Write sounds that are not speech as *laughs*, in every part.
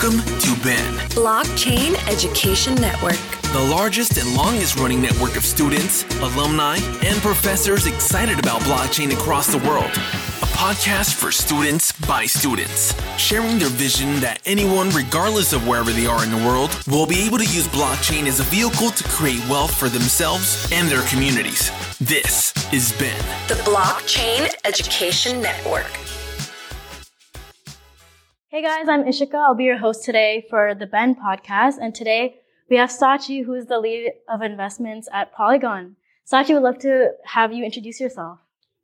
Welcome to Ben, Blockchain Education Network. the largest and longest running network of students, alumni, and professors excited about blockchain across the world. A podcast for students by students, sharing their vision that anyone, regardless of wherever they are in the world, will be able to use blockchain as a vehicle to create wealth for themselves and their communities. This is Ben. The Blockchain Education Network. Hey guys, I'm Ishika. I'll be your host today for the Ben podcast. And today we have Sachi, who is the lead of investments at Polygon. Sachi would love to have you introduce yourself.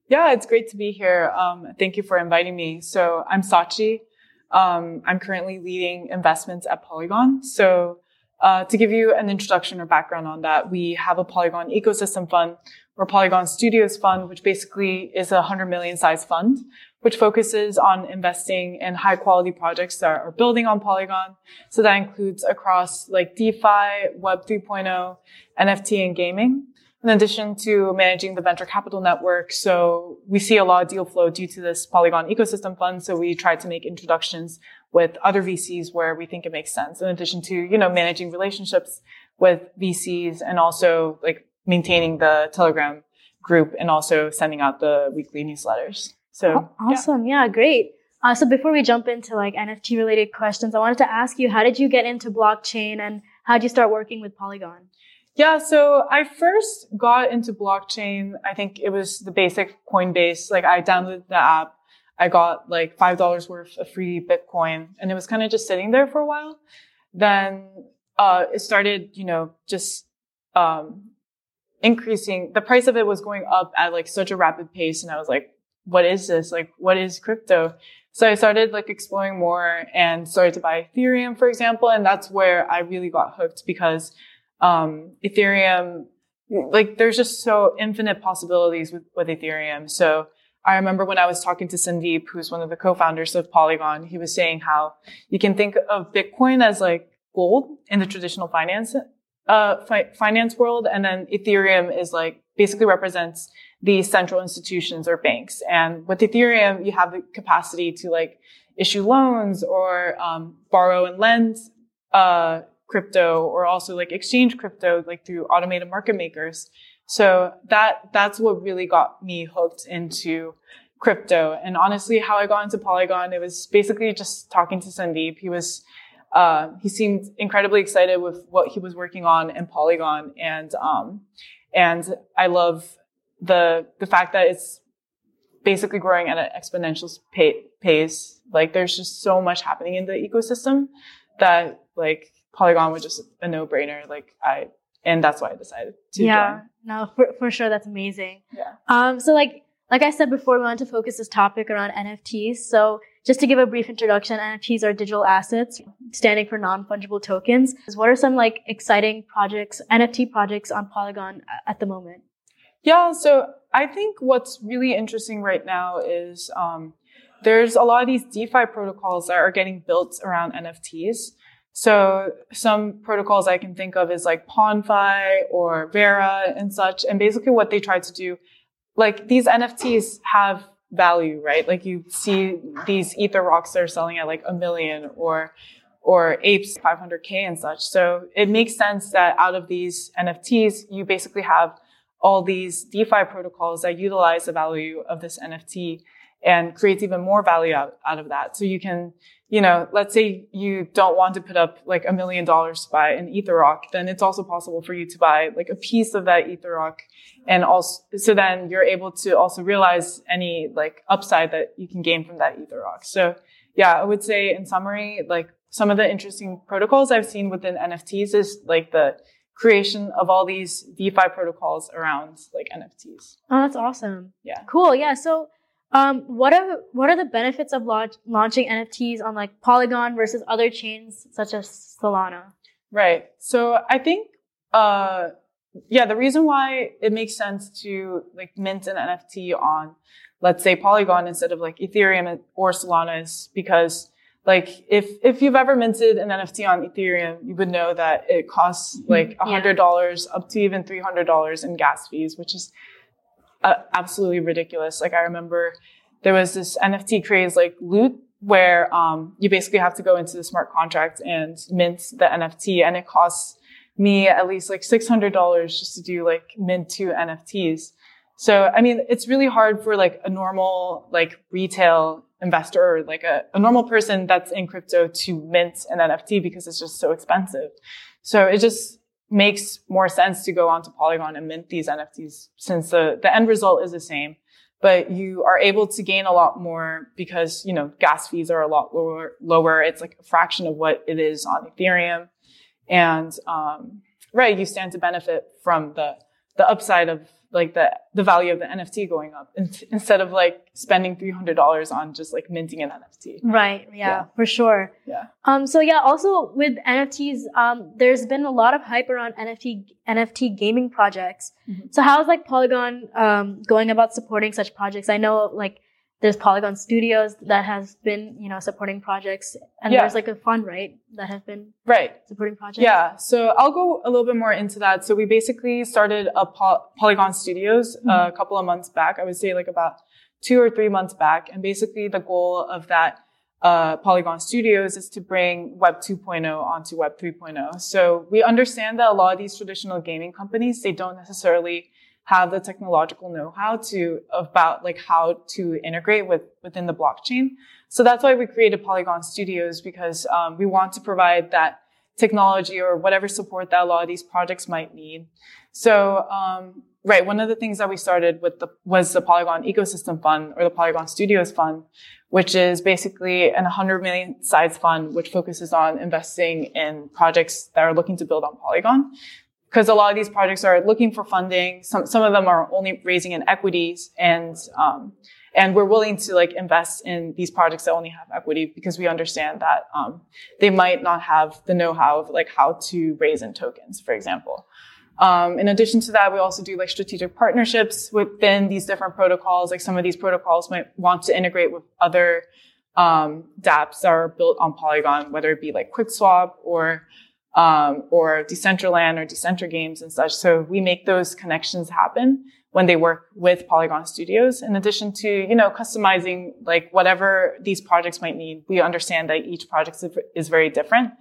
Yeah, it's great to be here. Um, thank you for inviting me. So I'm Sachi. Um, I'm currently leading investments at Polygon. So uh, to give you an introduction or background on that, we have a Polygon ecosystem fund or Polygon Studios fund, which basically is a 100 million size fund, which focuses on investing in high quality projects that are building on Polygon. So that includes across like DeFi, Web 3.0, NFT and gaming. In addition to managing the venture capital network, so we see a lot of deal flow due to this Polygon ecosystem fund. So we try to make introductions with other VCs where we think it makes sense. In addition to, you know, managing relationships with VCs and also like maintaining the Telegram group and also sending out the weekly newsletters. So Aw- awesome. Yeah, great. Uh, so before we jump into like NFT related questions, I wanted to ask you, how did you get into blockchain and how did you start working with Polygon? Yeah, so I first got into blockchain. I think it was the basic Coinbase. Like I downloaded the app. I got like $5 worth of free Bitcoin and it was kind of just sitting there for a while. Then, uh, it started, you know, just, um, increasing. The price of it was going up at like such a rapid pace. And I was like, what is this? Like, what is crypto? So I started like exploring more and started to buy Ethereum, for example. And that's where I really got hooked because um, Ethereum, like there's just so infinite possibilities with, with Ethereum. So I remember when I was talking to Sandeep, who's one of the co-founders of Polygon, he was saying how you can think of Bitcoin as like gold in the traditional finance, uh, fi- finance world. And then Ethereum is like basically represents these central institutions or banks. And with Ethereum, you have the capacity to like issue loans or, um, borrow and lend, uh, crypto or also like exchange crypto like through automated market makers. So that that's what really got me hooked into crypto. And honestly, how I got into Polygon, it was basically just talking to Sandeep. He was uh, he seemed incredibly excited with what he was working on in Polygon, and um, and I love the the fact that it's basically growing at an exponential pa- pace. Like there's just so much happening in the ecosystem that like Polygon was just a no brainer. Like I, and that's why I decided to yeah, join. no, for, for sure. That's amazing. Yeah. Um, so like, like I said before, we want to focus this topic around NFTs. So just to give a brief introduction, NFTs are digital assets standing for non-fungible tokens. What are some like exciting projects, NFT projects on Polygon at the moment? Yeah. So I think what's really interesting right now is, um, there's a lot of these DeFi protocols that are getting built around NFTs. So some protocols I can think of is like PonFi or Vera and such. And basically what they try to do, like these NFTs have value, right? Like you see these ether rocks that are selling at like a million or or apes 500k and such. So it makes sense that out of these NFTs, you basically have all these DeFi protocols that utilize the value of this NFT and creates even more value out, out of that. So you can, you know, let's say you don't want to put up like a million dollars to buy an ether rock, then it's also possible for you to buy like a piece of that ether rock. And also, so then you're able to also realize any like upside that you can gain from that ether rock. So yeah, I would say in summary, like some of the interesting protocols I've seen within NFTs is like the creation of all these DeFi protocols around like NFTs. Oh, that's awesome. Yeah. Cool. Yeah. So, um, what are what are the benefits of launch, launching NFTs on like Polygon versus other chains such as Solana? Right. So I think, uh, yeah, the reason why it makes sense to like mint an NFT on, let's say Polygon instead of like Ethereum or Solana is because like if, if you've ever minted an NFT on Ethereum, you would know that it costs like a hundred dollars up to even three hundred dollars in gas fees, which is uh, absolutely ridiculous. Like I remember there was this NFT craze like loot where um, you basically have to go into the smart contract and mint the NFT, and it costs me at least like six hundred dollars just to do like mint two NFTs. So I mean, it's really hard for like a normal like retail investor or like a, a normal person that's in crypto to mint an NFT because it's just so expensive. So it just makes more sense to go onto Polygon and mint these NFTs since the, the end result is the same. But you are able to gain a lot more because, you know, gas fees are a lot lower, lower. It's like a fraction of what it is on Ethereum. And, um, right, you stand to benefit from the, the upside of like the the value of the NFT going up instead of like spending three hundred dollars on just like minting an NFT. Right. Yeah, yeah, for sure. Yeah. Um. So yeah. Also with NFTs, um, there's been a lot of hype around NFT NFT gaming projects. Mm-hmm. So how's like Polygon um going about supporting such projects? I know like there's Polygon Studios that has been, you know, supporting projects, and yeah. there's like a fund, right, that has been right supporting projects. Yeah. So I'll go a little bit more into that. So we basically started a Poly- Polygon Studios mm-hmm. a couple of months back. I would say like about two or three months back, and basically the goal of that uh, Polygon Studios is to bring Web 2.0 onto Web 3.0. So we understand that a lot of these traditional gaming companies they don't necessarily have the technological know-how to about like how to integrate with within the blockchain. So that's why we created Polygon Studios because um, we want to provide that technology or whatever support that a lot of these projects might need. So um, right, one of the things that we started with the, was the Polygon Ecosystem Fund or the Polygon Studios Fund, which is basically an 100 million size fund which focuses on investing in projects that are looking to build on Polygon because a lot of these projects are looking for funding. Some some of them are only raising in equities, and um, and we're willing to like invest in these projects that only have equity because we understand that um, they might not have the know-how of like how to raise in tokens, for example. Um, in addition to that, we also do like strategic partnerships within these different protocols. Like some of these protocols might want to integrate with other um, dApps that are built on Polygon, whether it be like QuickSwap or um, or Decentraland or Decentral Games and such. So we make those connections happen when they work with Polygon Studios. In addition to, you know, customizing like whatever these projects might need, we understand that each project is very different.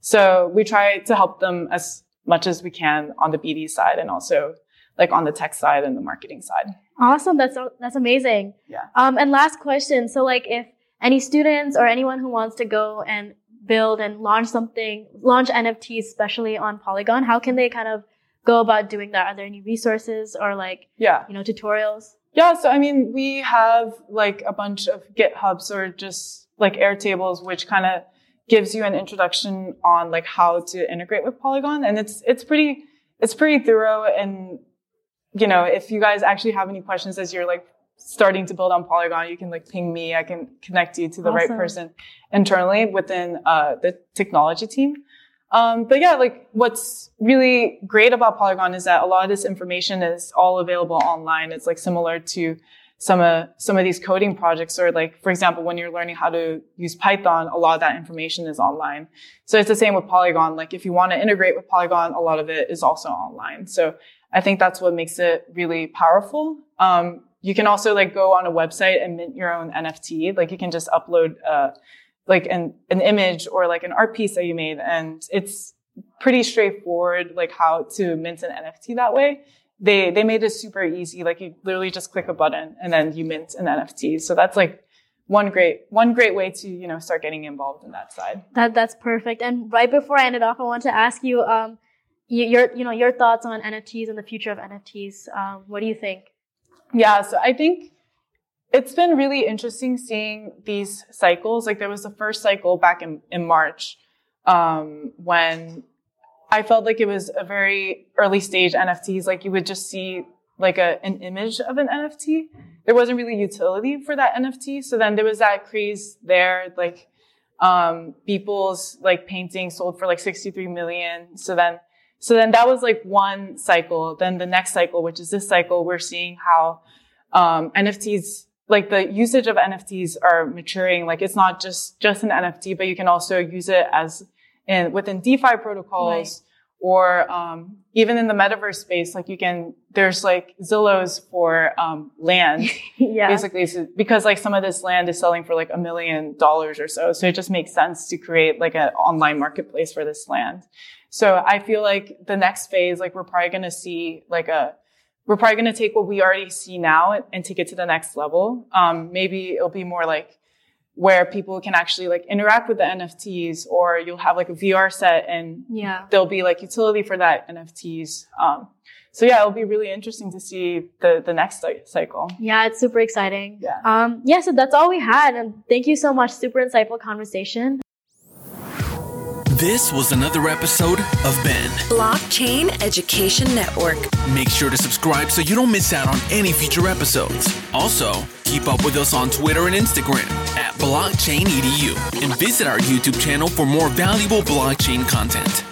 So we try to help them as much as we can on the BD side and also like on the tech side and the marketing side. Awesome. That's, that's amazing. Yeah. Um, and last question. So like if any students or anyone who wants to go and build and launch something, launch NFTs, especially on Polygon, how can they kind of go about doing that? Are there any resources or like, yeah, you know, tutorials? Yeah. So, I mean, we have like a bunch of GitHubs or just like Airtables, which kind of gives you an introduction on like how to integrate with Polygon. And it's, it's pretty, it's pretty thorough. And, you know, if you guys actually have any questions as you're like starting to build on Polygon, you can like ping me. I can connect you to the awesome. right person internally within uh, the technology team. Um, but yeah, like what's really great about Polygon is that a lot of this information is all available online. It's like similar to some of some of these coding projects, or like for example, when you're learning how to use Python, a lot of that information is online. So it's the same with Polygon. Like if you want to integrate with Polygon, a lot of it is also online. So I think that's what makes it really powerful. Um, you can also like go on a website and mint your own NFT. Like you can just upload, uh, like an, an image or like an art piece that you made. And it's pretty straightforward, like how to mint an NFT that way. They, they made it super easy. Like you literally just click a button and then you mint an NFT. So that's like one great, one great way to, you know, start getting involved in that side. That, that's perfect. And right before I end it off, I want to ask you, um, your, you know, your thoughts on NFTs and the future of NFTs. Um, what do you think? Yeah, so I think it's been really interesting seeing these cycles. Like there was the first cycle back in, in March um, when I felt like it was a very early stage NFTs. Like you would just see like a, an image of an NFT. There wasn't really utility for that NFT. So then there was that craze there, like um, people's like paintings sold for like 63 million. So then so then that was like one cycle. Then the next cycle, which is this cycle, we're seeing how um, NFTs, like the usage of NFTs are maturing. Like it's not just just an NFT, but you can also use it as in within DeFi protocols. Right. or um, even in the metaverse space, like you can, there's like Zillows for um, land, *laughs* yeah. basically, so, because like some of this land is selling for like a million dollars or so. So it just makes sense to create like an online marketplace for this land. So I feel like the next phase, like we're probably going to see like a, we're probably going to take what we already see now and, and take it to the next level. Um, maybe it'll be more like where people can actually like interact with the NFTs or you'll have like a VR set and Yeah. there'll be like utility for that NFTs. Um, so yeah, it'll be really interesting to see the, the next cycle. Yeah, it's super exciting. Yeah. Um, yeah, so that's all we had. And thank you so much. Super insightful conversation. This was another episode of Ben. Blockchain Education Network. Make sure to subscribe so you don't miss out on any future episodes. Also, keep up with us on Twitter and Instagram at blockchainedu and visit our YouTube channel for more valuable blockchain content.